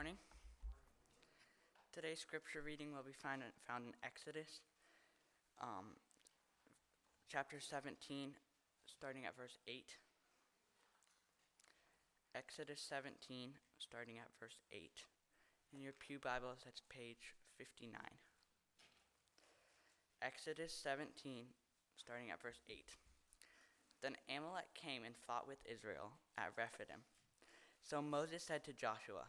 morning. Today's scripture reading will be found in, found in Exodus, um, chapter 17, starting at verse 8. Exodus 17, starting at verse 8. In your Pew Bibles, that's page 59. Exodus 17, starting at verse 8. Then Amalek came and fought with Israel at Rephidim. So Moses said to Joshua,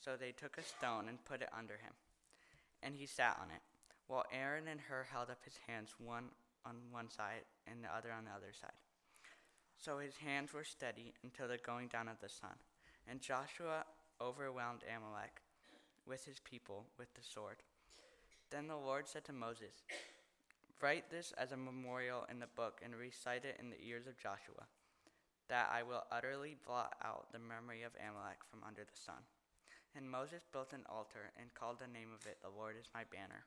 so they took a stone and put it under him, and he sat on it, while Aaron and Hur held up his hands, one on one side and the other on the other side. So his hands were steady until the going down of the sun. And Joshua overwhelmed Amalek with his people with the sword. Then the Lord said to Moses, Write this as a memorial in the book and recite it in the ears of Joshua, that I will utterly blot out the memory of Amalek from under the sun. And Moses built an altar and called the name of it, The Lord is my banner,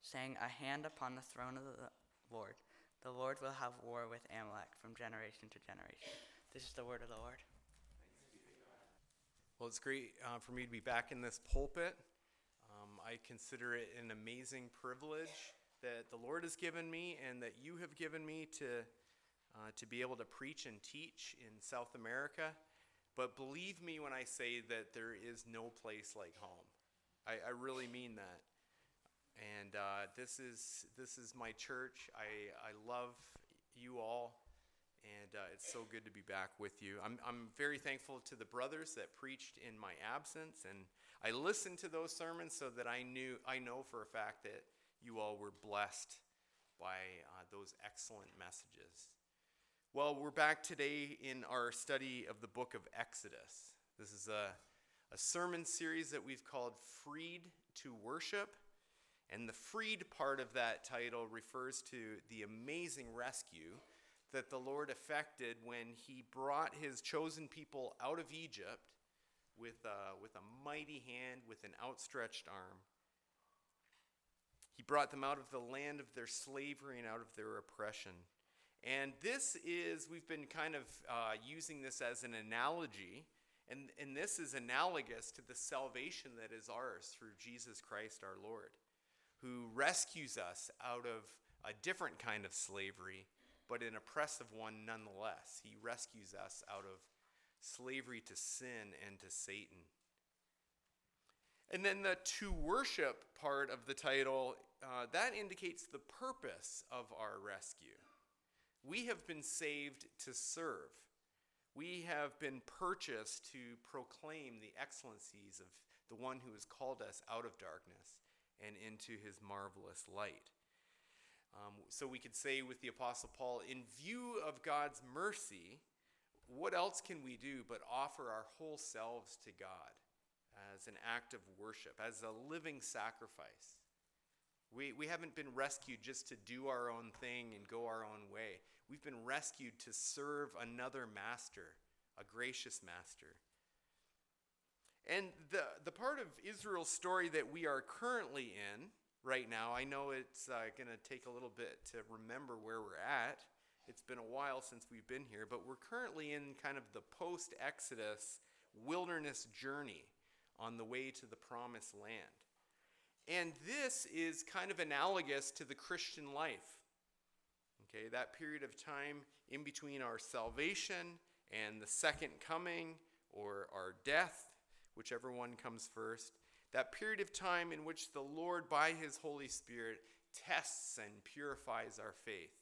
saying, A hand upon the throne of the Lord. The Lord will have war with Amalek from generation to generation. This is the word of the Lord. Well, it's great uh, for me to be back in this pulpit. Um, I consider it an amazing privilege that the Lord has given me and that you have given me to, uh, to be able to preach and teach in South America. But believe me when I say that there is no place like home. I, I really mean that. And uh, this is this is my church. I, I love you all, and uh, it's so good to be back with you. I'm, I'm very thankful to the brothers that preached in my absence, and I listened to those sermons so that I knew I know for a fact that you all were blessed by uh, those excellent messages. Well, we're back today in our study of the book of Exodus. This is a, a sermon series that we've called Freed to Worship. And the freed part of that title refers to the amazing rescue that the Lord effected when he brought his chosen people out of Egypt with a, with a mighty hand, with an outstretched arm. He brought them out of the land of their slavery and out of their oppression. And this is, we've been kind of uh, using this as an analogy, and, and this is analogous to the salvation that is ours through Jesus Christ our Lord, who rescues us out of a different kind of slavery, but an oppressive one nonetheless. He rescues us out of slavery to sin and to Satan. And then the to worship part of the title, uh, that indicates the purpose of our rescue. We have been saved to serve. We have been purchased to proclaim the excellencies of the one who has called us out of darkness and into his marvelous light. Um, so we could say with the Apostle Paul, in view of God's mercy, what else can we do but offer our whole selves to God as an act of worship, as a living sacrifice? We, we haven't been rescued just to do our own thing and go our own way. We've been rescued to serve another master, a gracious master. And the, the part of Israel's story that we are currently in right now, I know it's uh, going to take a little bit to remember where we're at. It's been a while since we've been here, but we're currently in kind of the post Exodus wilderness journey on the way to the promised land. And this is kind of analogous to the Christian life. Okay, that period of time in between our salvation and the second coming or our death, whichever one comes first, that period of time in which the Lord, by His Holy Spirit, tests and purifies our faith.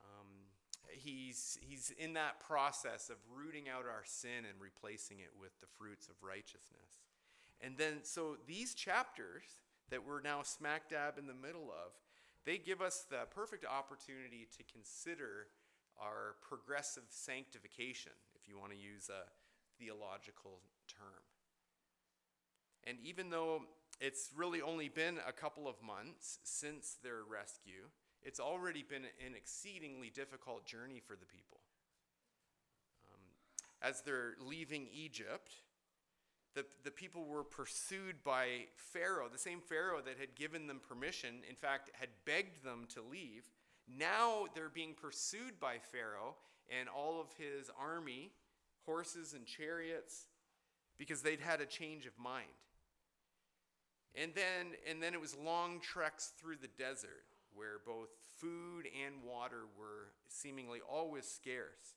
Um, he's, he's in that process of rooting out our sin and replacing it with the fruits of righteousness. And then, so these chapters that we're now smack dab in the middle of, they give us the perfect opportunity to consider our progressive sanctification, if you want to use a theological term. And even though it's really only been a couple of months since their rescue, it's already been an exceedingly difficult journey for the people. Um, as they're leaving Egypt, the, the people were pursued by Pharaoh, the same Pharaoh that had given them permission, in fact, had begged them to leave. Now they're being pursued by Pharaoh and all of his army, horses and chariots, because they'd had a change of mind. And then, and then it was long treks through the desert where both food and water were seemingly always scarce.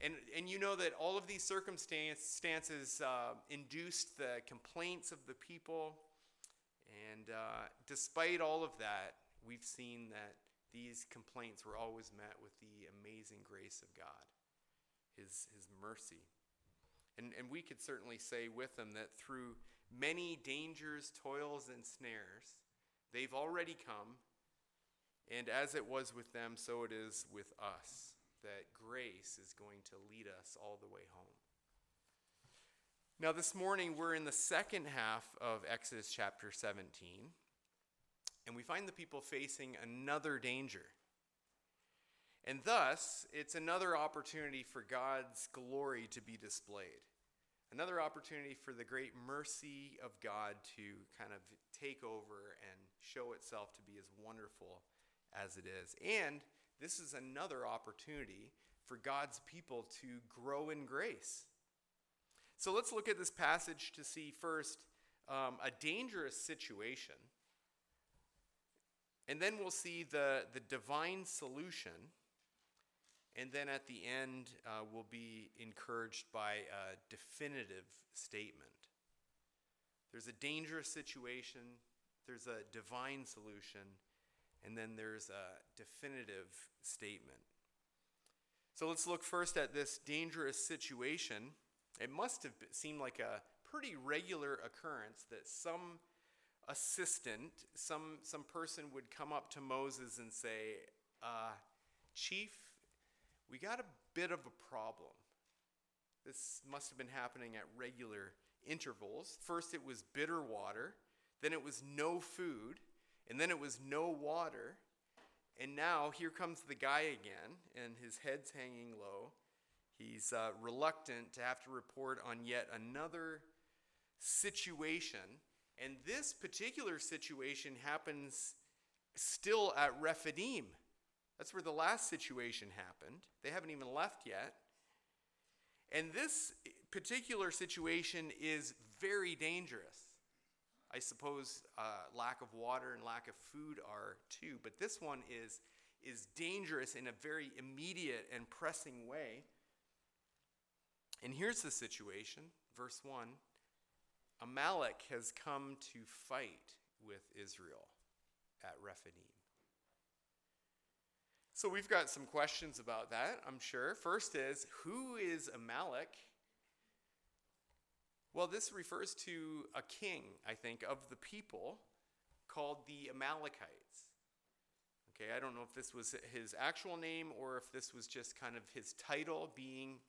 And, and you know that all of these circumstances uh, induced the complaints of the people. And uh, despite all of that, we've seen that these complaints were always met with the amazing grace of God, His, his mercy. And, and we could certainly say with them that through many dangers, toils, and snares, they've already come. And as it was with them, so it is with us, that grace is going to lead us all the way home. Now, this morning, we're in the second half of Exodus chapter 17, and we find the people facing another danger. And thus, it's another opportunity for God's glory to be displayed. Another opportunity for the great mercy of God to kind of take over and show itself to be as wonderful as it is. And this is another opportunity for God's people to grow in grace. So let's look at this passage to see first um, a dangerous situation. And then we'll see the, the divine solution and then at the end, uh, we'll be encouraged by a definitive statement. There's a dangerous situation, there's a divine solution, and then there's a definitive statement. So let's look first at this dangerous situation. It must have seemed like a pretty regular occurrence that some assistant, some, some person would come up to Moses and say, uh, Chief, we got a bit of a problem. This must have been happening at regular intervals. First, it was bitter water, then, it was no food, and then it was no water. And now, here comes the guy again, and his head's hanging low. He's uh, reluctant to have to report on yet another situation. And this particular situation happens still at Rephidim. That's where the last situation happened. They haven't even left yet. And this particular situation is very dangerous. I suppose uh, lack of water and lack of food are too, but this one is, is dangerous in a very immediate and pressing way. And here's the situation, verse 1 Amalek has come to fight with Israel at Rephidim. So we've got some questions about that, I'm sure. First is who is Amalek? Well, this refers to a king, I think, of the people called the Amalekites. Okay, I don't know if this was his actual name or if this was just kind of his title being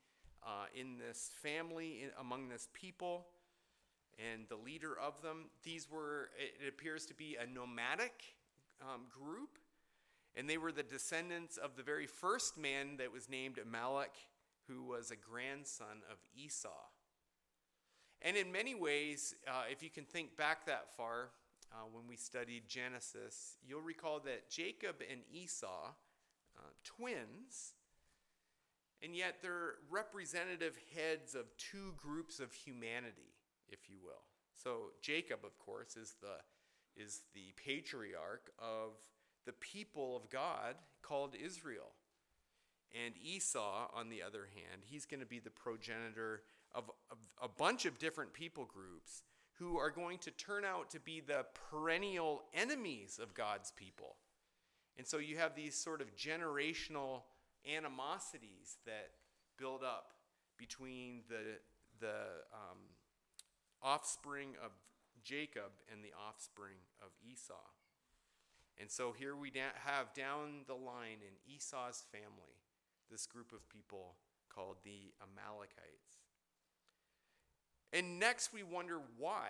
uh, in this family, in, among this people, and the leader of them. These were, it appears to be a nomadic um, group and they were the descendants of the very first man that was named Amalek, who was a grandson of Esau. And in many ways, uh, if you can think back that far, uh, when we studied Genesis, you'll recall that Jacob and Esau, uh, twins, and yet they're representative heads of two groups of humanity, if you will. So Jacob, of course, is the is the patriarch of the people of God called Israel. And Esau, on the other hand, he's going to be the progenitor of, a bunch of different people groups who are going to turn out to be the perennial enemies of God's people. And so you have these sort of generational animosities that build up between the, the um, offspring of Jacob and the offspring of Esau. And so here we da- have down the line in Esau's family this group of people called the Amalekites. And next we wonder why.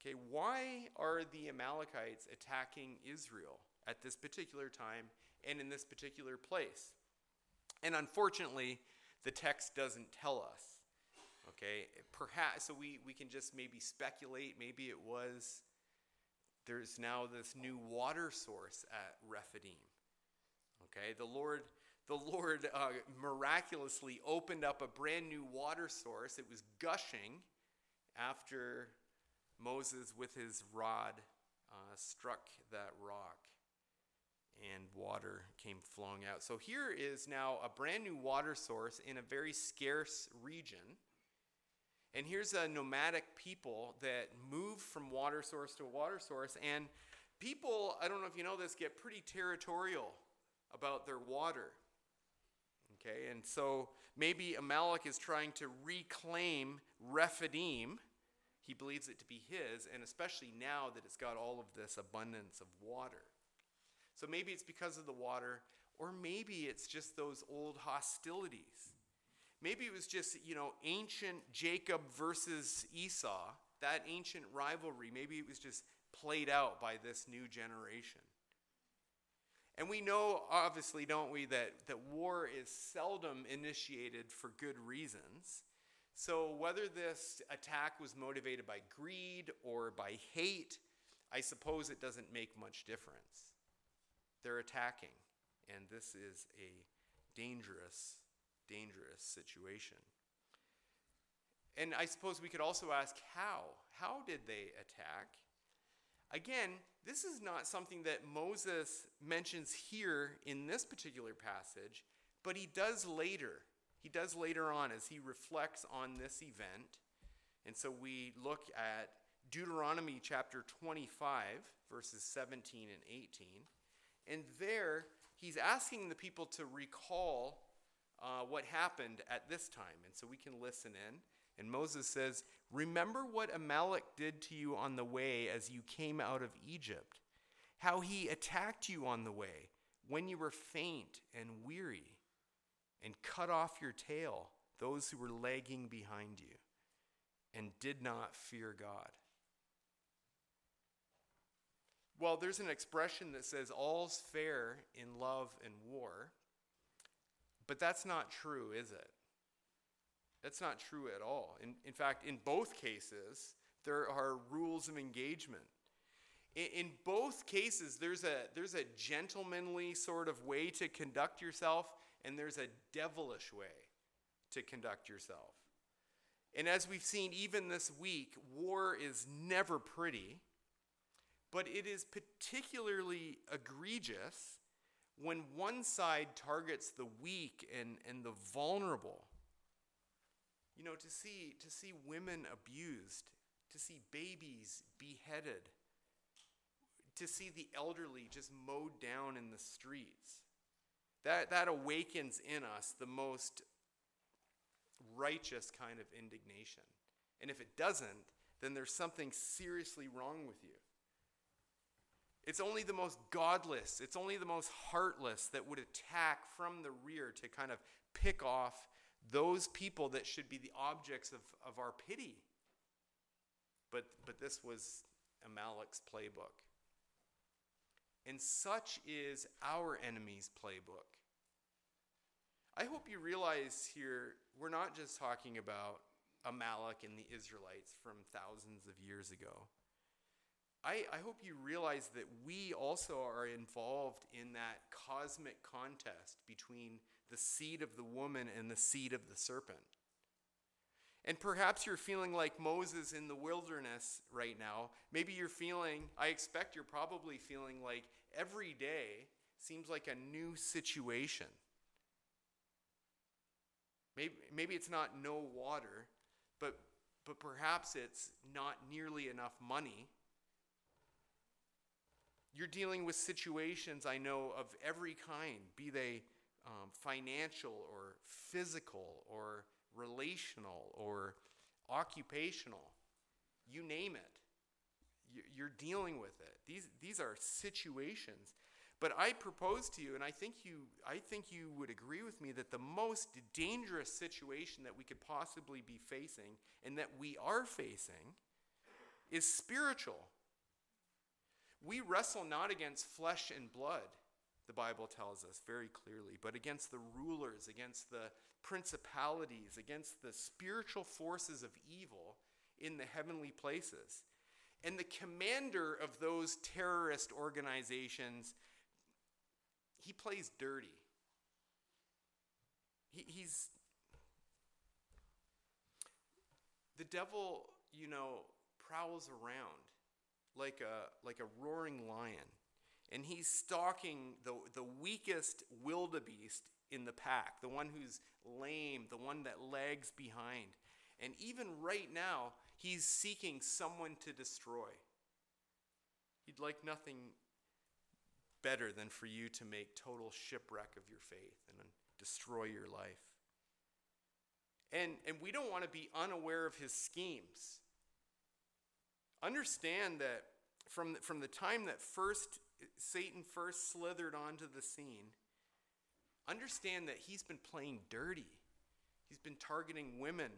Okay, why are the Amalekites attacking Israel at this particular time and in this particular place? And unfortunately, the text doesn't tell us. Okay, perhaps, so we, we can just maybe speculate. Maybe it was, there's now this new water source at Rephidim. Okay, the Lord, the Lord uh, miraculously opened up a brand new water source. It was gushing after Moses, with his rod, uh, struck that rock and water came flowing out. So here is now a brand new water source in a very scarce region. And here's a nomadic people that move from water source to water source. And people, I don't know if you know this, get pretty territorial about their water. Okay, and so maybe Amalek is trying to reclaim Rephidim. He believes it to be his, and especially now that it's got all of this abundance of water. So maybe it's because of the water, or maybe it's just those old hostilities. Maybe it was just, you know, ancient Jacob versus Esau, that ancient rivalry. Maybe it was just played out by this new generation. And we know, obviously, don't we, that, that war is seldom initiated for good reasons. So whether this attack was motivated by greed or by hate, I suppose it doesn't make much difference. They're attacking, and this is a dangerous, dangerous situation. And I suppose we could also ask how? How did they attack? Again, this is not something that Moses mentions here in this particular passage, but he does later. He does later on as he reflects on this event. And so we look at Deuteronomy chapter 25, verses 17 and 18. And there, he's asking the people to recall uh, what happened at this time. And so we can listen in. And Moses says, Remember what Amalek did to you on the way as you came out of Egypt, how he attacked you on the way when you were faint and weary, and cut off your tail, those who were lagging behind you, and did not fear God. Well, there's an expression that says all's fair in love and war, but that's not true, is it? That's not true at all. In, in fact, in both cases, there are rules of engagement. In, in both cases, there's a, there's a gentlemanly sort of way to conduct yourself, and there's a devilish way to conduct yourself. And as we've seen even this week, war is never pretty. But it is particularly egregious when one side targets the weak and, and the vulnerable. You know, to see, to see women abused, to see babies beheaded, to see the elderly just mowed down in the streets. That, that awakens in us the most righteous kind of indignation. And if it doesn't, then there's something seriously wrong with you. It's only the most godless, it's only the most heartless that would attack from the rear to kind of pick off those people that should be the objects of, of our pity. But, but this was Amalek's playbook. And such is our enemy's playbook. I hope you realize here, we're not just talking about Amalek and the Israelites from thousands of years ago. I, I hope you realize that we also are involved in that cosmic contest between the seed of the woman and the seed of the serpent. And perhaps you're feeling like Moses in the wilderness right now. Maybe you're feeling, I expect you're probably feeling like every day seems like a new situation. Maybe, maybe it's not no water, but, but perhaps it's not nearly enough money you're dealing with situations, I know, of every kind, be they um, financial or physical or relational or occupational. You name it. You're dealing with it. These, these are situations. But I propose to you, and I think you, I think you would agree with me, that the most dangerous situation that we could possibly be facing, and that we are facing, is spiritual. We wrestle not against flesh and blood, the Bible tells us very clearly, but against the rulers, against the principalities, against the spiritual forces of evil in the heavenly places. And the commander of those terrorist organizations he plays dirty. He, he's the devil, you know, prowls around like a like a roaring lion, and he's stalking the the weakest wildebeest in the pack, the one who's lame, the one that lags behind. And even right now, he's seeking someone to destroy. He'd like nothing better than for you to make total shipwreck of your faith and destroy your life. And, and we don't want to be unaware of his schemes. Understand that from the, from the time that first Satan first slithered onto the scene, understand that he's been playing dirty. He's been targeting women.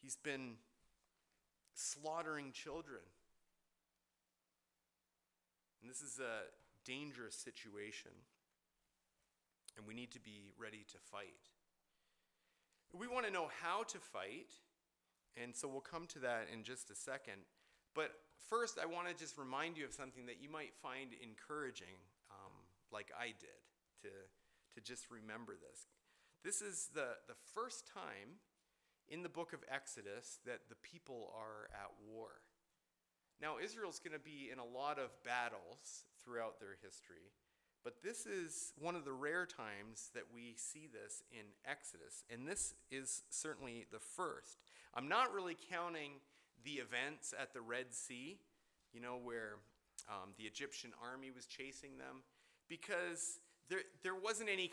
He's been slaughtering children. And this is a dangerous situation, and we need to be ready to fight. We want to know how to fight, and so we'll come to that in just a second. But first, I want to just remind you of something that you might find encouraging, um, like I did, to, to just remember this. This is the, the first time in the book of Exodus that the people are at war. Now, Israel's going to be in a lot of battles throughout their history, but this is one of the rare times that we see this in Exodus, and this is certainly the first. I'm not really counting the events at the Red Sea, you know, where um, the Egyptian army was chasing them, because there, there wasn't any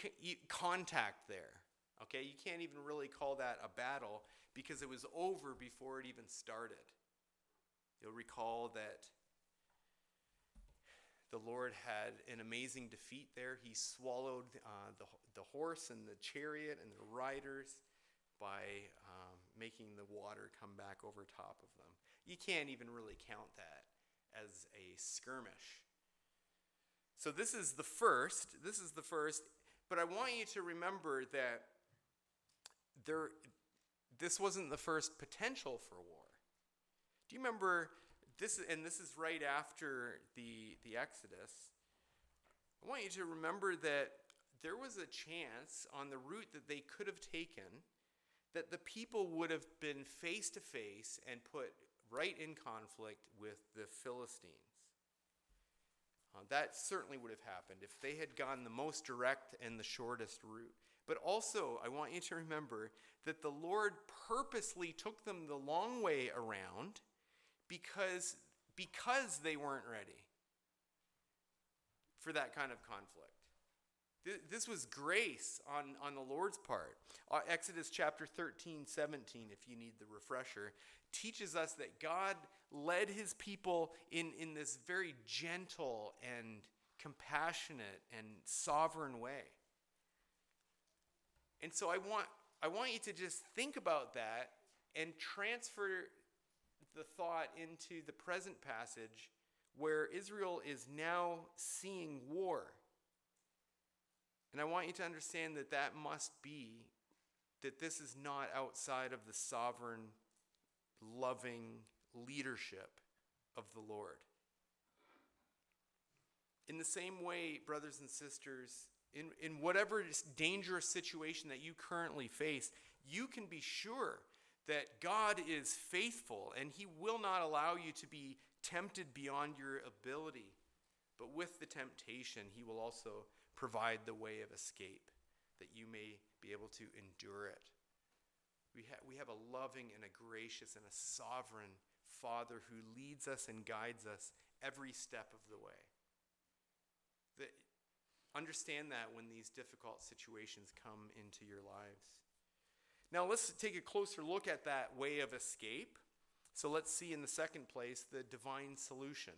contact there. Okay, you can't even really call that a battle because it was over before it even started. You'll recall that the Lord had an amazing defeat there. He swallowed uh, the, the horse and the chariot and the riders by making the water come back over top of them. You can't even really count that as a skirmish. So, this is the first. This is the first. But I want you to remember that there, this wasn't the first potential for war. Do you remember this? And this is right after the the Exodus. I want you to remember that there was a chance on the route that they could have taken that the people would have been face to face and put right in conflict with the Philistines. Uh, that certainly would have happened if they had gone the most direct and the shortest route. But also, I want you to remember that the Lord purposely took them the long way around because, because they weren't ready for that kind of conflict. This was grace on, on the Lord's part. Uh, Exodus chapter 13, 17, if you need the refresher, teaches us that God led his people in, in this very gentle and compassionate and sovereign way. And so I want, I want you to just think about that and transfer the thought into the present passage where Israel is now seeing war. And I want you to understand that that must be that this is not outside of the sovereign, loving leadership of the Lord. In the same way, brothers and sisters, in, in whatever dangerous situation that you currently face, you can be sure that God is faithful and He will not allow you to be tempted beyond your ability. But with the temptation, He will also provide the way of escape that you may be able to endure it. We, ha- we have a loving and a gracious and a sovereign Father who leads us and guides us every step of the way. That, understand that when these difficult situations come into your lives. Now, let's take a closer look at that way of escape. So, let's see in the second place the divine solution.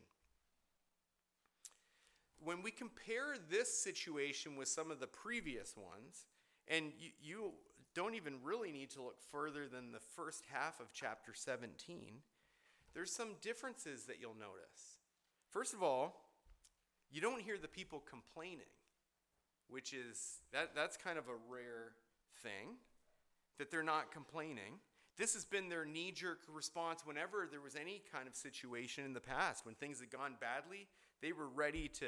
When we compare this situation with some of the previous ones, and you, you don't even really need to look further than the first half of chapter 17, there's some differences that you'll notice. First of all, you don't hear the people complaining, which is that that's kind of a rare thing that they're not complaining. This has been their knee jerk response whenever there was any kind of situation in the past. When things had gone badly, they were ready to,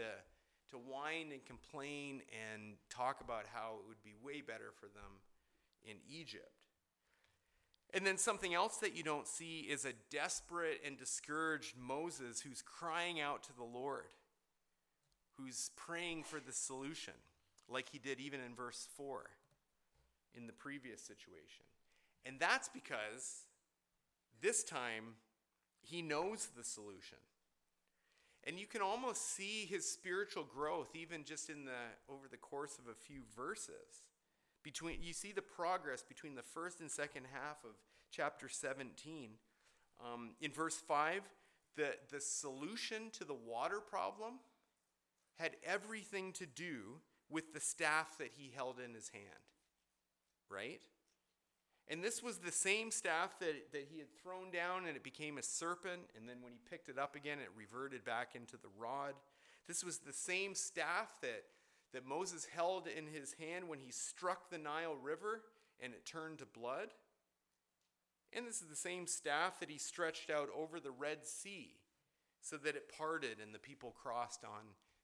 to whine and complain and talk about how it would be way better for them in Egypt. And then something else that you don't see is a desperate and discouraged Moses who's crying out to the Lord, who's praying for the solution, like he did even in verse 4 in the previous situation. And that's because this time he knows the solution. And you can almost see his spiritual growth even just in the over the course of a few verses. Between you see the progress between the first and second half of chapter 17. Um, in verse 5, the, the solution to the water problem had everything to do with the staff that he held in his hand. Right? And this was the same staff that, that he had thrown down and it became a serpent. And then when he picked it up again, it reverted back into the rod. This was the same staff that, that Moses held in his hand when he struck the Nile River and it turned to blood. And this is the same staff that he stretched out over the Red Sea so that it parted and the people crossed on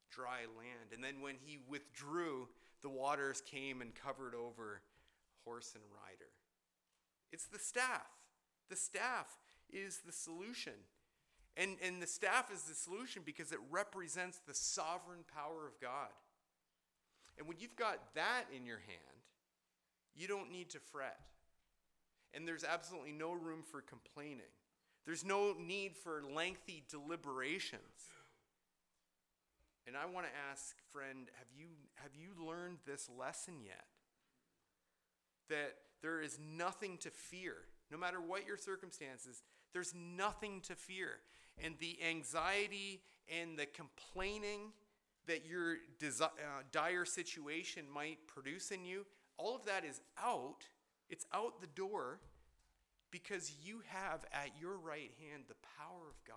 dry land. And then when he withdrew, the waters came and covered over horse and rider. It's the staff. The staff is the solution. And, and the staff is the solution because it represents the sovereign power of God. And when you've got that in your hand, you don't need to fret. And there's absolutely no room for complaining. There's no need for lengthy deliberations. And I want to ask, friend, have you, have you learned this lesson yet? That there is nothing to fear. No matter what your circumstances, there's nothing to fear. And the anxiety and the complaining that your desi- uh, dire situation might produce in you, all of that is out. It's out the door because you have at your right hand the power of God.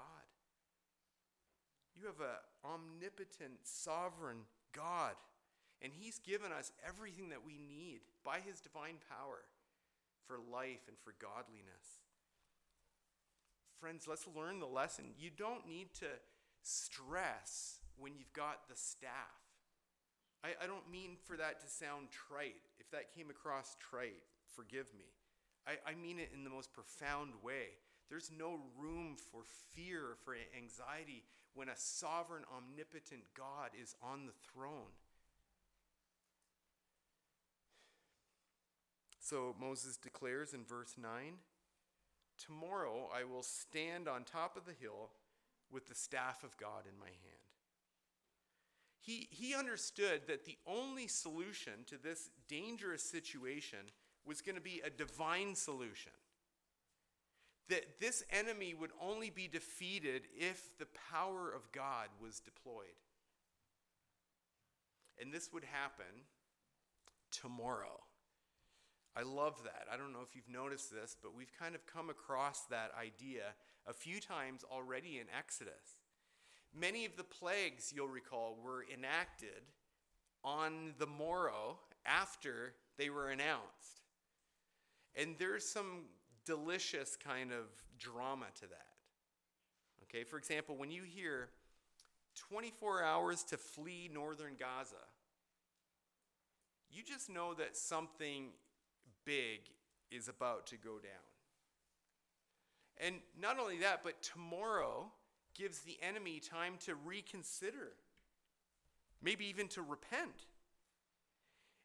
You have an omnipotent, sovereign God and He's given us everything that we need by His divine power for life and for godliness. Friends, let's learn the lesson. You don't need to stress when you've got the staff. I, I don't mean for that to sound trite. If that came across trite, forgive me. I, I mean it in the most profound way. There's no room for fear, for anxiety, when a sovereign, omnipotent God is on the throne. So Moses declares in verse 9 Tomorrow I will stand on top of the hill with the staff of God in my hand. He, he understood that the only solution to this dangerous situation was going to be a divine solution. That this enemy would only be defeated if the power of God was deployed. And this would happen tomorrow. I love that. I don't know if you've noticed this, but we've kind of come across that idea a few times already in Exodus. Many of the plagues, you'll recall, were enacted on the morrow after they were announced. And there's some delicious kind of drama to that. Okay, for example, when you hear 24 hours to flee northern Gaza, you just know that something big is about to go down. And not only that, but tomorrow gives the enemy time to reconsider, maybe even to repent.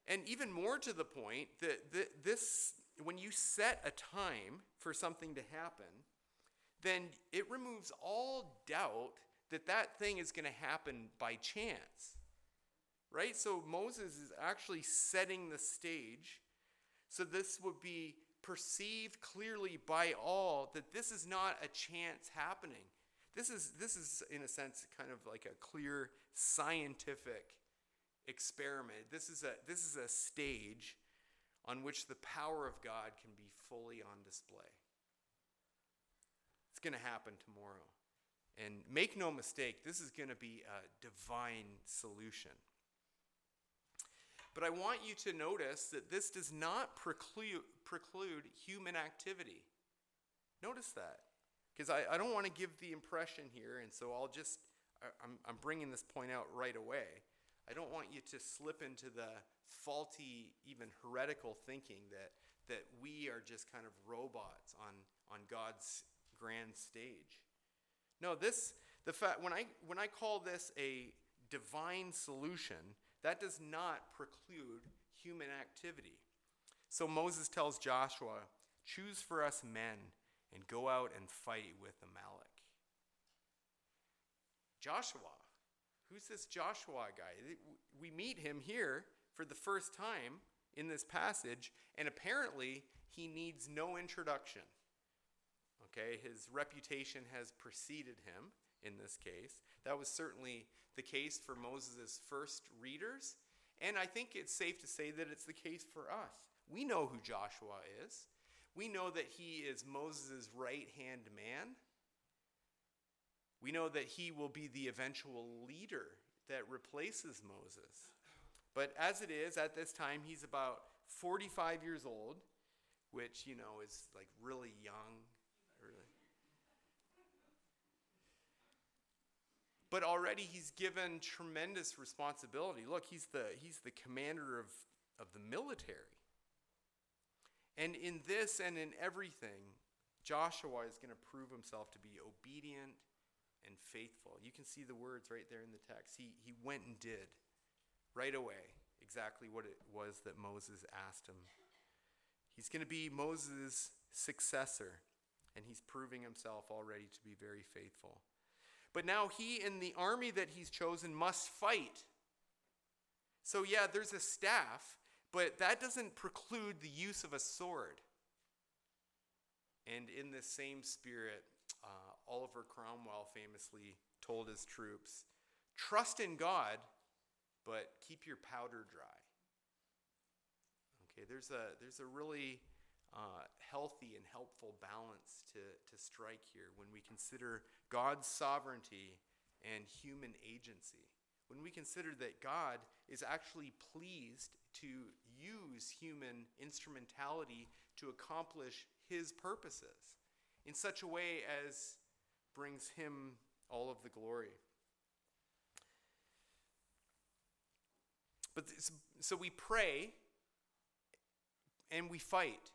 And even more to the point, that this, when you set a time for something to happen, then it removes all doubt that that thing is going to happen by chance. Right? So Moses is actually setting the stage so this would be perceived clearly by all that this is not a chance happening. This is, this is, in a sense, kind of like a clear scientific experiment. This is a, this is a stage on which the power of God can be fully on display. It's going to happen tomorrow. And make no mistake, this is going to be a divine solution. But I want you to notice that this does not preclude, preclude human activity. Notice that. Because I, I don't want to give the impression here, and so I'll just, I, I'm, I'm bringing this point out right away. I don't want you to slip into the faulty, even heretical thinking that, that we are just kind of robots on, on God's grand stage. No, this, the fact, when I, when I call this a divine solution, that does not preclude human activity. So Moses tells Joshua, Choose for us men and go out and fight with Amalek. Joshua, who's this Joshua guy? We meet him here for the first time in this passage, and apparently he needs no introduction. Okay, his reputation has preceded him in this case. That was certainly the case for Moses' first readers, and I think it's safe to say that it's the case for us. We know who Joshua is. We know that he is Moses' right hand man. We know that he will be the eventual leader that replaces Moses. But as it is, at this time, he's about 45 years old, which, you know, is like really young. But already he's given tremendous responsibility. Look, he's the, he's the commander of, of the military. And in this and in everything, Joshua is going to prove himself to be obedient and faithful. You can see the words right there in the text. He, he went and did right away exactly what it was that Moses asked him. He's going to be Moses' successor, and he's proving himself already to be very faithful. But now he and the army that he's chosen must fight. So, yeah, there's a staff, but that doesn't preclude the use of a sword. And in this same spirit, uh, Oliver Cromwell famously told his troops trust in God but keep your powder dry. Okay, there's a, there's a really uh, healthy and helpful balance to, to strike here when we consider God's sovereignty and human agency. When we consider that God is actually pleased to use human instrumentality to accomplish his purposes in such a way as brings him all of the glory. But so we pray and we fight.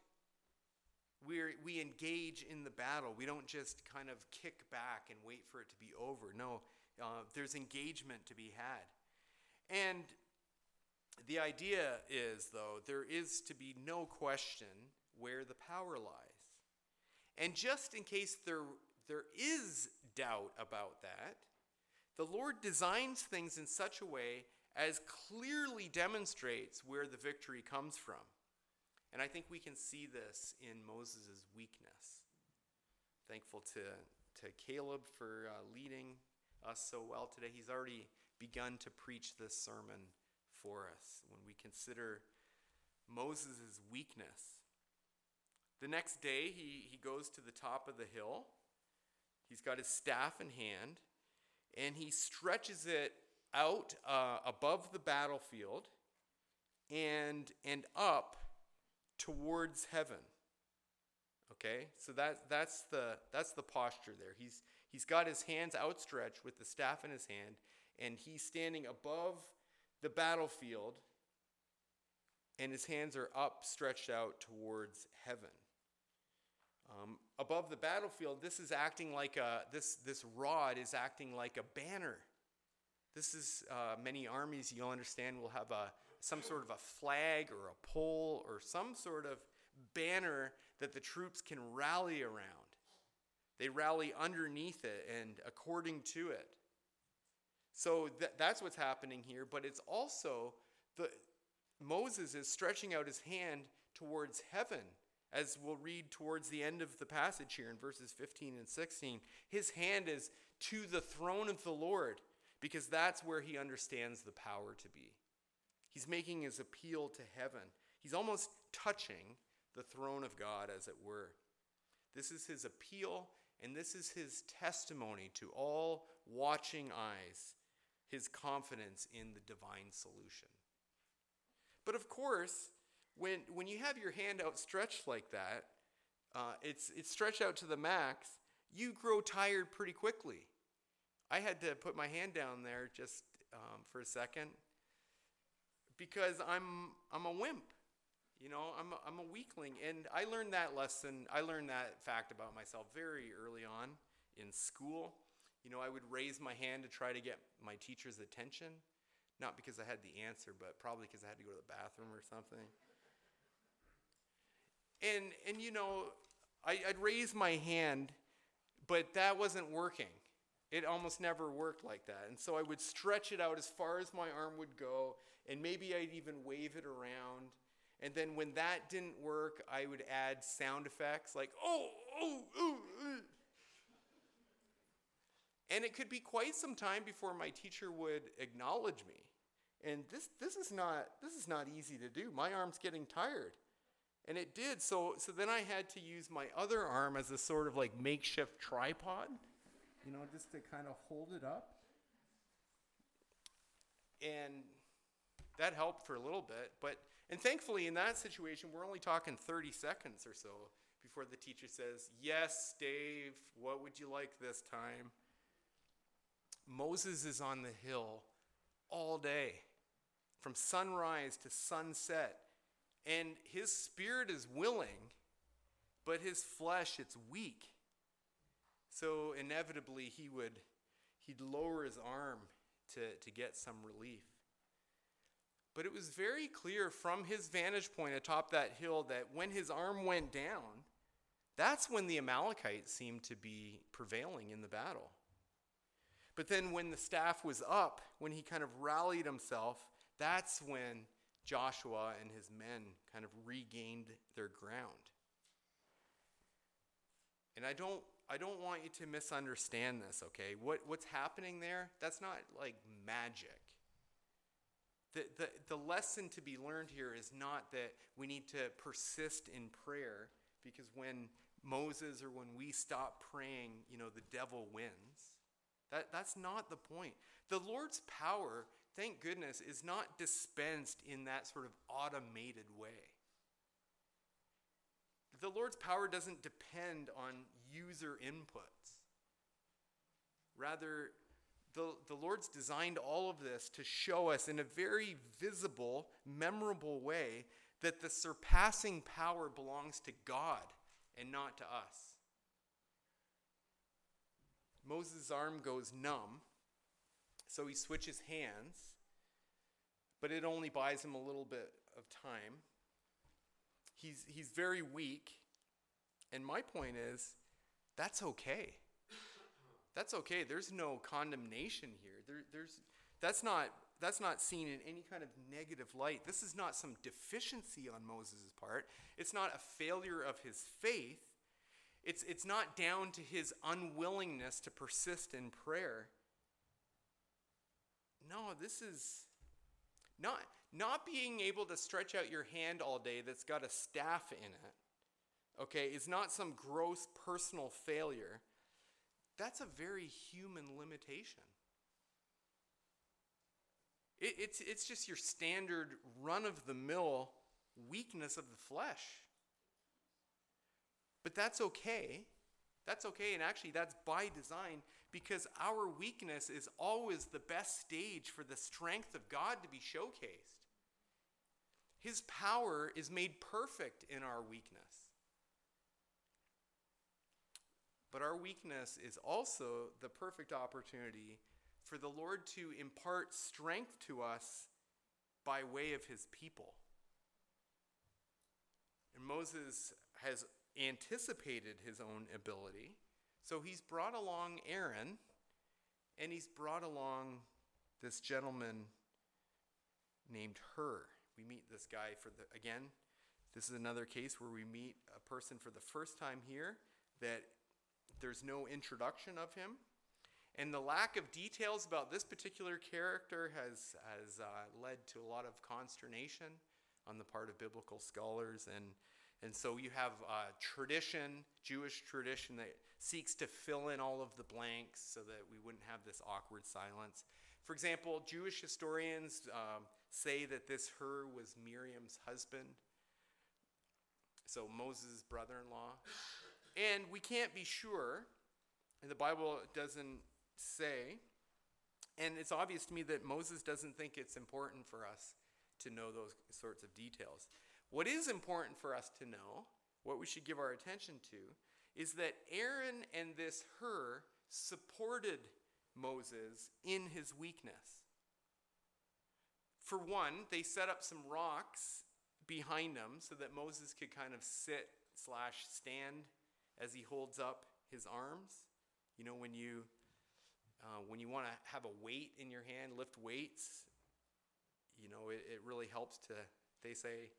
We we engage in the battle. We don't just kind of kick back and wait for it to be over. No, uh, there's engagement to be had. And the idea is, though, there is to be no question where the power lies. And just in case there, there is doubt about that, the Lord designs things in such a way as clearly demonstrates where the victory comes from. And I think we can see this in Moses' weakness. Thankful to, to Caleb for uh, leading us so well today. He's already begun to preach this sermon for us when we consider Moses' weakness. The next day, he, he goes to the top of the hill. He's got his staff in hand, and he stretches it out uh, above the battlefield and, and up towards heaven. Okay, so that, that's, the, that's the posture there. He's, he's got his hands outstretched with the staff in his hand, and he's standing above the battlefield, and his hands are up, stretched out towards heaven. Um, above the battlefield, this is acting like a, this, this rod is acting like a banner this is uh, many armies, you'll understand, will have a, some sort of a flag or a pole or some sort of banner that the troops can rally around. They rally underneath it and according to it. So th- that's what's happening here, but it's also the Moses is stretching out his hand towards heaven As we'll read towards the end of the passage here in verses 15 and 16, his hand is to the throne of the Lord because that's where he understands the power to be. He's making his appeal to heaven. He's almost touching the throne of God, as it were. This is his appeal, and this is his testimony to all watching eyes, his confidence in the divine solution. But of course, when, when you have your hand outstretched like that, uh, it's, it's stretched out to the max, you grow tired pretty quickly. I had to put my hand down there just um, for a second because I'm, I'm a wimp. You know, I'm a, I'm a weakling. And I learned that lesson, I learned that fact about myself very early on in school. You know, I would raise my hand to try to get my teacher's attention, not because I had the answer, but probably because I had to go to the bathroom or something. And, and you know, I, I'd raise my hand, but that wasn't working. It almost never worked like that. And so I would stretch it out as far as my arm would go, and maybe I'd even wave it around. And then when that didn't work, I would add sound effects like, oh, oh, oh. oh. And it could be quite some time before my teacher would acknowledge me. And this, this, is not, this is not easy to do. My arm's getting tired. And it did. So, so then I had to use my other arm as a sort of like makeshift tripod, you know, just to kind of hold it up. And that helped for a little bit. But, and thankfully, in that situation, we're only talking 30 seconds or so before the teacher says, Yes, Dave, what would you like this time? Moses is on the hill all day, from sunrise to sunset, and his spirit is willing, but his flesh it's weak. So inevitably he would he'd lower his arm to, to get some relief. But it was very clear from his vantage point atop that hill that when his arm went down, that's when the Amalekites seemed to be prevailing in the battle. But then when the staff was up, when he kind of rallied himself, that's when Joshua and his men kind of regained their ground. And I don't I don't want you to misunderstand this, okay? What what's happening there? That's not like magic. The, the, the lesson to be learned here is not that we need to persist in prayer because when Moses or when we stop praying, you know, the devil wins. That, that's not the point. The Lord's power, thank goodness, is not dispensed in that sort of automated way. The Lord's power doesn't depend on user inputs. Rather, the, the Lord's designed all of this to show us in a very visible, memorable way that the surpassing power belongs to God and not to us. Moses' arm goes numb, so he switches hands, but it only buys him a little bit of time. He's, he's very weak, and my point is that's okay. That's okay. There's no condemnation here. There, there's, that's, not, that's not seen in any kind of negative light. This is not some deficiency on Moses' part. It's not a failure of his faith. It's, it's not down to his unwillingness to persist in prayer. No, this is not, not being able to stretch out your hand all day that's got a staff in it, okay, is not some gross personal failure. That's a very human limitation. It, it's, it's just your standard run of the mill weakness of the flesh. But that's okay. That's okay, and actually, that's by design because our weakness is always the best stage for the strength of God to be showcased. His power is made perfect in our weakness. But our weakness is also the perfect opportunity for the Lord to impart strength to us by way of his people. And Moses has anticipated his own ability. So he's brought along Aaron, and he's brought along this gentleman named Hur. We meet this guy for the again This is another case where we meet a person for the first time here that there's no introduction of him. And the lack of details about this particular character has, has uh, led to a lot of consternation on the part of biblical scholars. And, and so you have uh, tradition, Jewish tradition, that seeks to fill in all of the blanks so that we wouldn't have this awkward silence. For example, Jewish historians um, say that this Hur was Miriam's husband, so Moses' brother in law. And we can't be sure, and the Bible doesn't say, and it's obvious to me that Moses doesn't think it's important for us to know those sorts of details. What is important for us to know, what we should give our attention to, is that Aaron and this Hur supported Moses in his weakness. For one, they set up some rocks behind him so that Moses could kind of sit slash stand as he holds up his arms. You know, when you uh, when you want to have a weight in your hand, lift weights, you know, it, it really helps to, they say,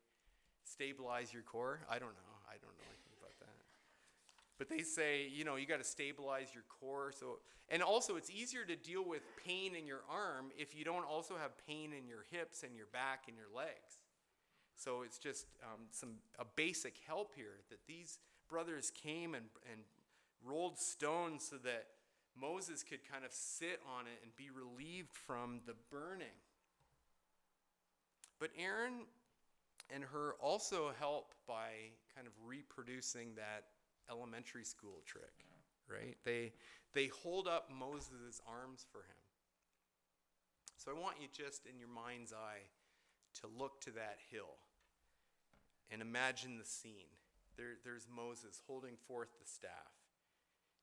stabilize your core. I don't know. I don't know anything about that. But they say, you know, you got to stabilize your core. So, and also, it's easier to deal with pain in your arm if you don't also have pain in your hips and your back and your legs. So it's just um, some a basic help here that these brothers came and, and rolled stones so that Moses could kind of sit on it and be relieved from the burning. But Aaron and Hur also help by kind of reproducing that elementary school trick, right? They, they hold up Moses' arms for him. So I want you just in your mind's eye to look to that hill and imagine the scene. There, there's Moses holding forth the staff,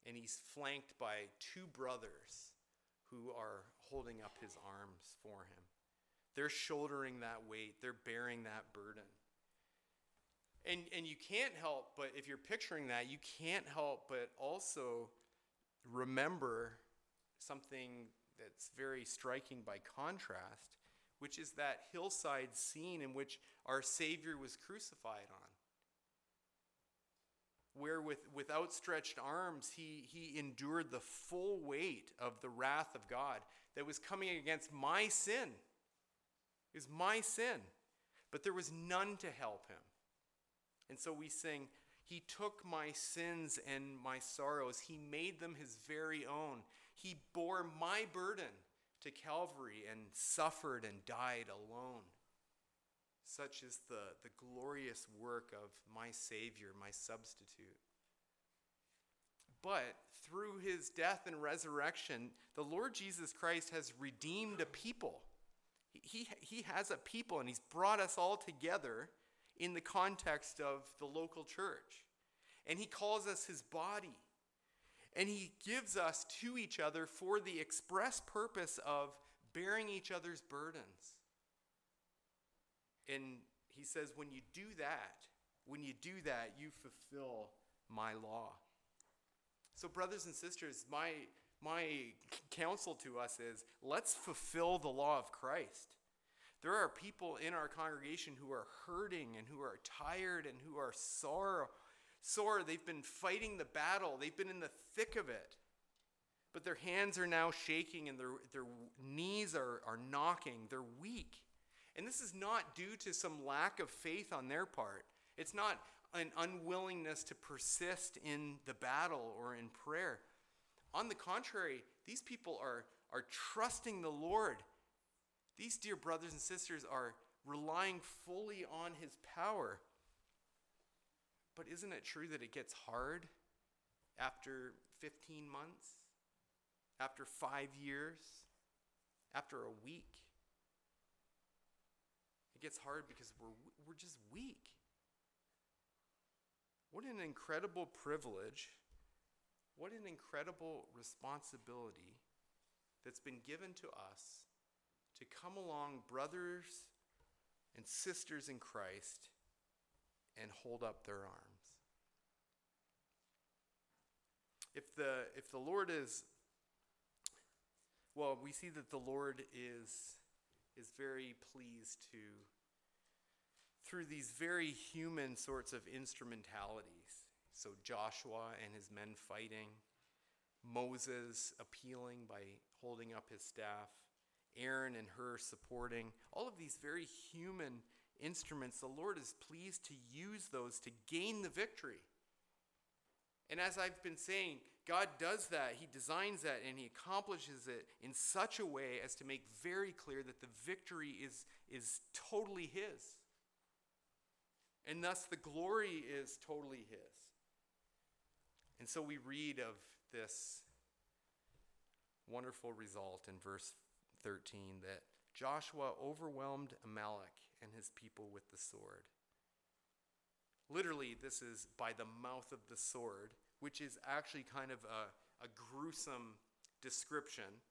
and he's flanked by two brothers who are holding up his arms for him. They're shouldering that weight, they're bearing that burden. And, and you can't help but, if you're picturing that, you can't help but also remember something that's very striking by contrast, which is that hillside scene in which our Savior was crucified on. Where with, with outstretched arms, he, he endured the full weight of the wrath of God that was coming against my sin. Was my sin. But there was none to help him. And so we sing, He took my sins and my sorrows, He made them His very own. He bore my burden to Calvary and suffered and died alone. Such is the, the glorious work of my Savior, my substitute. But through his death and resurrection, the Lord Jesus Christ has redeemed a people. He, he has a people, and he's brought us all together in the context of the local church. And he calls us his body. And he gives us to each other for the express purpose of bearing each other's burdens. And he says, when you do that, when you do that, you fulfill my law. So, brothers and sisters, my, my counsel to us is let's fulfill the law of Christ. There are people in our congregation who are hurting and who are tired and who are sore. Sore. They've been fighting the battle, they've been in the thick of it. But their hands are now shaking and their, their knees are, are knocking. They're weak. And this is not due to some lack of faith on their part. It's not an unwillingness to persist in the battle or in prayer. On the contrary, these people are, are trusting the Lord these dear brothers and sisters are relying fully on his power. But isn't it true that it gets hard after 15 months? After five years? After a week? It gets hard because we're, we're just weak. What an incredible privilege. What an incredible responsibility that's been given to us to come along, brothers and sisters in Christ, and hold up their arms. If the, if the Lord is, well, we see that the Lord is, is very pleased to through these very human sorts of instrumentalities. So Joshua and his men fighting, Moses appealing by holding up his staff, Aaron and Hur supporting, all of these very human instruments, the Lord is pleased to use those to gain the victory. And as I've been saying, God does that. He designs that and He accomplishes it in such a way as to make very clear that the victory is, is totally His. And thus the glory is totally His. And so we read of this wonderful result in verse 13 that Joshua overwhelmed Amalek and his people with the sword. Literally, this is by the mouth of the sword, which is actually kind of a, a gruesome description.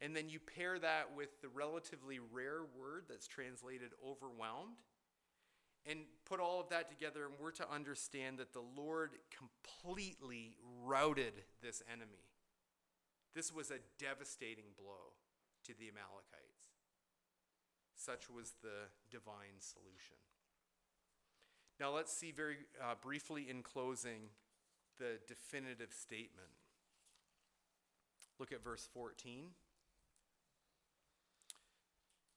And then you pair that with the relatively rare word that's translated overwhelmed, and put all of that together, and we're to understand that the Lord completely routed this enemy. This was a devastating blow to the Amalekites. Such was the divine solution. Now, let's see very uh, briefly in closing the definitive statement. Look at verse 14.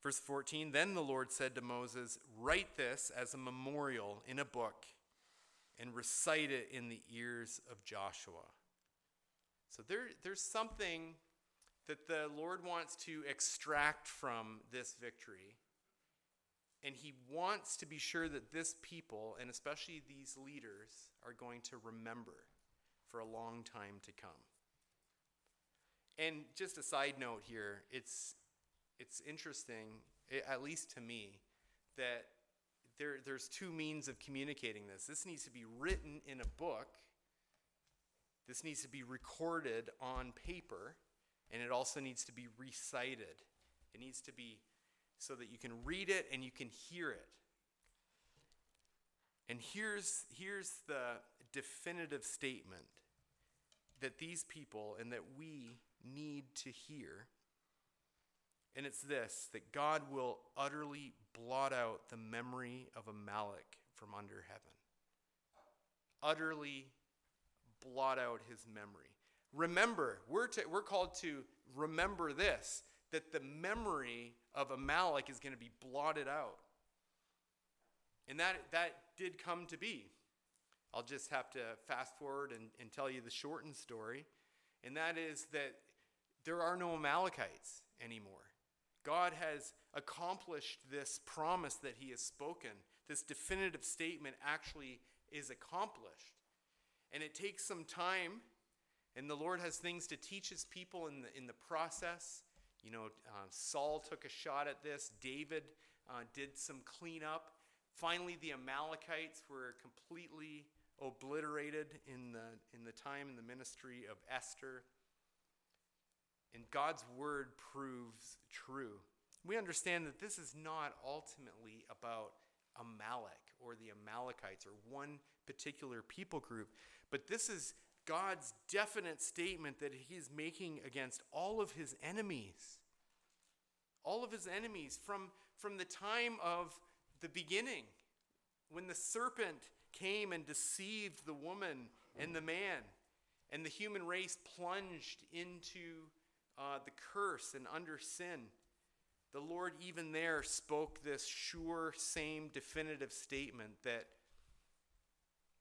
Verse 14 Then the Lord said to Moses, Write this as a memorial in a book and recite it in the ears of Joshua. So there, there's something that the Lord wants to extract from this victory. And he wants to be sure that this people, and especially these leaders, are going to remember for a long time to come. And just a side note here, it's it's interesting, at least to me, that there, there's two means of communicating this. This needs to be written in a book, this needs to be recorded on paper, and it also needs to be recited. It needs to be so that you can read it and you can hear it. And here's, here's the definitive statement that these people and that we need to hear and it's this that God will utterly blot out the memory of Amalek from under heaven. Utterly blot out his memory. Remember, we're, to, we're called to remember this that the memory of Amalek is going to be blotted out. And that, that did come to be. I'll just have to fast forward and, and tell you the shortened story. And that is that there are no Amalekites anymore. God has accomplished this promise that he has spoken. This definitive statement actually is accomplished. And it takes some time, and the Lord has things to teach his people in the, in the process. You know, uh, Saul took a shot at this, David uh, did some cleanup. Finally, the Amalekites were completely obliterated in the, in the time in the ministry of Esther. And God's word proves true. We understand that this is not ultimately about Amalek or the Amalekites or one particular people group, but this is God's definite statement that he's making against all of his enemies. All of his enemies from, from the time of the beginning, when the serpent came and deceived the woman and the man, and the human race plunged into uh, the curse and under sin, the Lord even there spoke this sure, same definitive statement that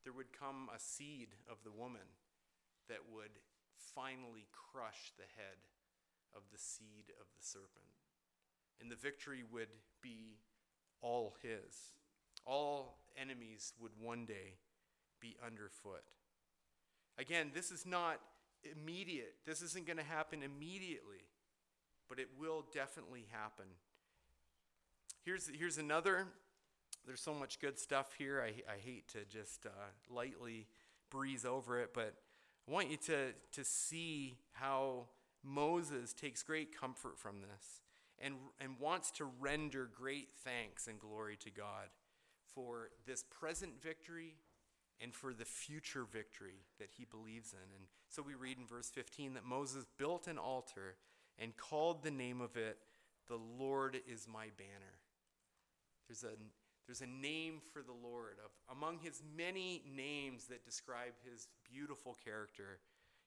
there would come a seed of the woman that would finally crush the head of the seed of the serpent. And the victory would be all his. All enemies would one day be underfoot. Again, this is not immediate. This isn't going to happen immediately, but it will definitely happen. Here's, here's another. There's so much good stuff here. I, I hate to just uh, lightly breeze over it, but I want you to, to see how Moses takes great comfort from this and, and wants to render great thanks and glory to God for this present victory and for the future victory that he believes in. And so we read in verse 15 that Moses built an altar and called the name of it, The Lord is my banner. There's a, there's a name for the Lord. Of, among his many names that describe his beautiful character,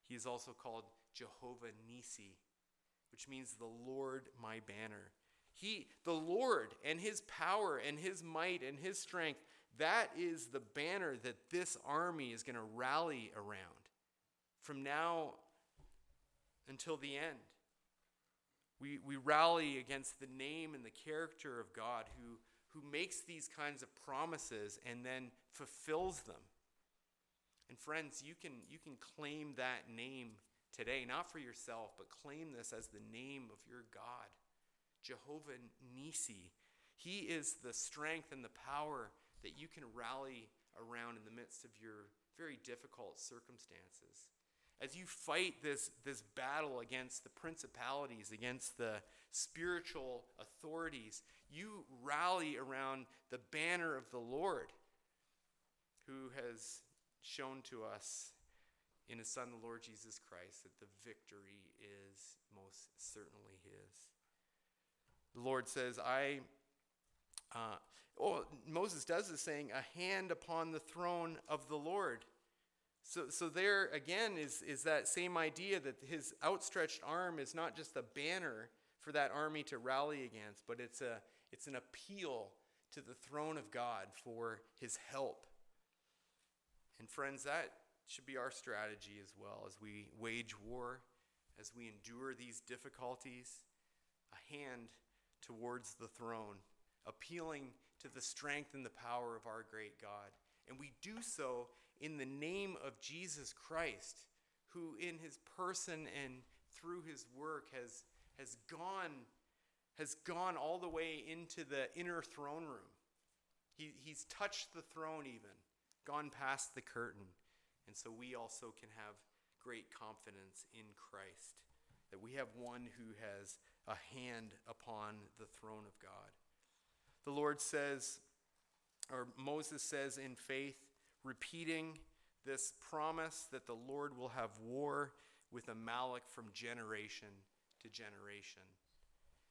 he is also called Jehovah Nissi, which means the Lord my banner. He, the Lord, and his power and his might and his strength, that is the banner that this army is going to rally around from now until the end. We, we rally against the name and the character of God who, who makes these kinds of promises and then fulfills them. And friends, you can, you can claim that name today, not for yourself, but claim this as the name of your God, Jehovah Nissi. He is the strength and the power that you can rally around in the midst of your very difficult circumstances. As you fight this, this battle against the principalities, against the spiritual authorities, you rally around the banner of the Lord who has shown to us in his Son, the Lord Jesus Christ, that the victory is most certainly his. The Lord says, I. Uh, oh, Moses does this saying, a hand upon the throne of the Lord. So, so there again is, is that same idea that his outstretched arm is not just a banner for that army to rally against, but it's, a, it's an appeal to the throne of God for his help. And friends, that should be our strategy as well as we wage war, as we endure these difficulties. A hand towards the throne, appealing to the strength and the power of our great God. And we do so in the name of Jesus Christ, who in his person and through his work has, has gone has gone all the way into the inner throne room. He, he's touched the throne even, gone past the curtain. And so we also can have great confidence in Christ that we have one who has a hand upon the throne of God. The Lord says, or Moses says in faith, repeating this promise that the Lord will have war with Amalek from generation to generation.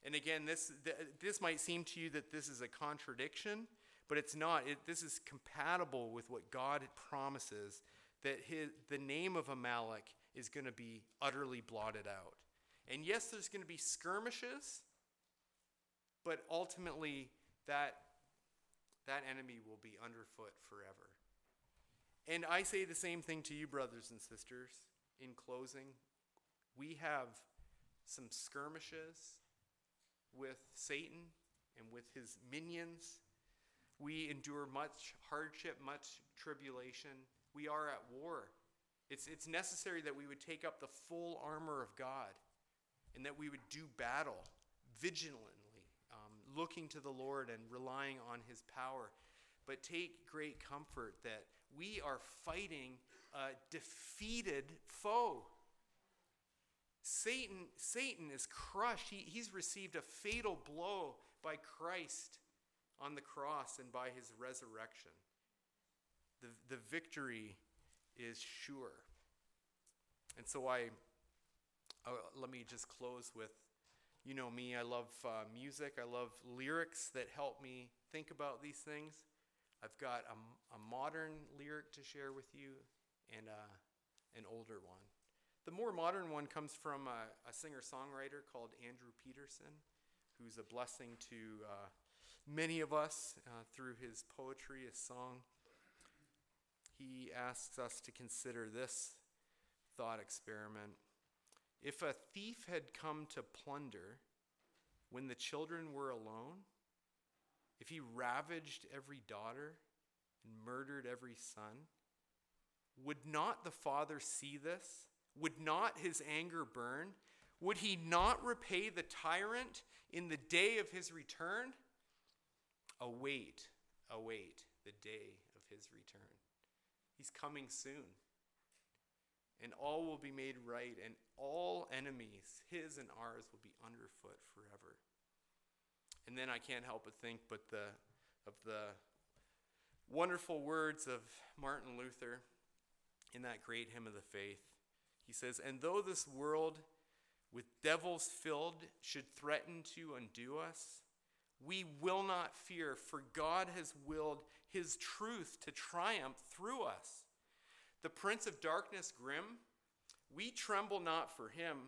And again, this, this might seem to you that this is a contradiction, but it's not. It, this is compatible with what God promises that his, the name of Amalek is going to be utterly blotted out. And yes, there's going to be skirmishes, but ultimately that, that enemy will be underfoot forever. And I say the same thing to you, brothers and sisters, in closing. We have some skirmishes with Satan and with his minions. We endure much hardship, much tribulation. We are at war. It's, it's necessary that we would take up the full armor of God and that we would do battle vigilantly, um, looking to the Lord and relying on his power. But take great comfort that we are fighting a defeated foe. Satan, Satan is crushed. He, he's received a fatal blow by Christ on the cross and by his resurrection. The, the victory is sure. And so I, uh, let me just close with you know me, I love uh, music, I love lyrics that help me think about these things. I've got a, a modern lyric to share with you and uh, an older one. The more modern one comes from a, a singer songwriter called Andrew Peterson, who's a blessing to uh, many of us uh, through his poetry, his song. He asks us to consider this thought experiment. If a thief had come to plunder when the children were alone, if he ravaged every daughter and murdered every son, would not the Father see this? Would not his anger burn? Would he not repay the tyrant in the day of his return? Oh, await, await oh, the day of his return. He's coming soon. And all will be made right, and all enemies, his and ours, will be underfoot forever. And then I can't help but think but the, of the wonderful words of Martin Luther in that great hymn of the faith. He says, And though this world with devils filled should threaten to undo us, We will not fear, for God has willed his truth to triumph through us. The prince of darkness, grim, we tremble not for him.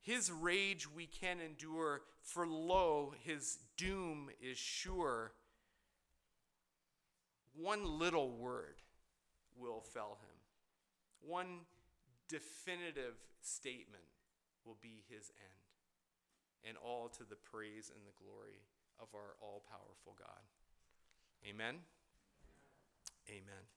His rage we can endure, for lo, his doom is sure. One little word will fell him. One definitive statement will be his end. And all to the praise and the glory of our all powerful God. Amen. Amen.